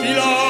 fila.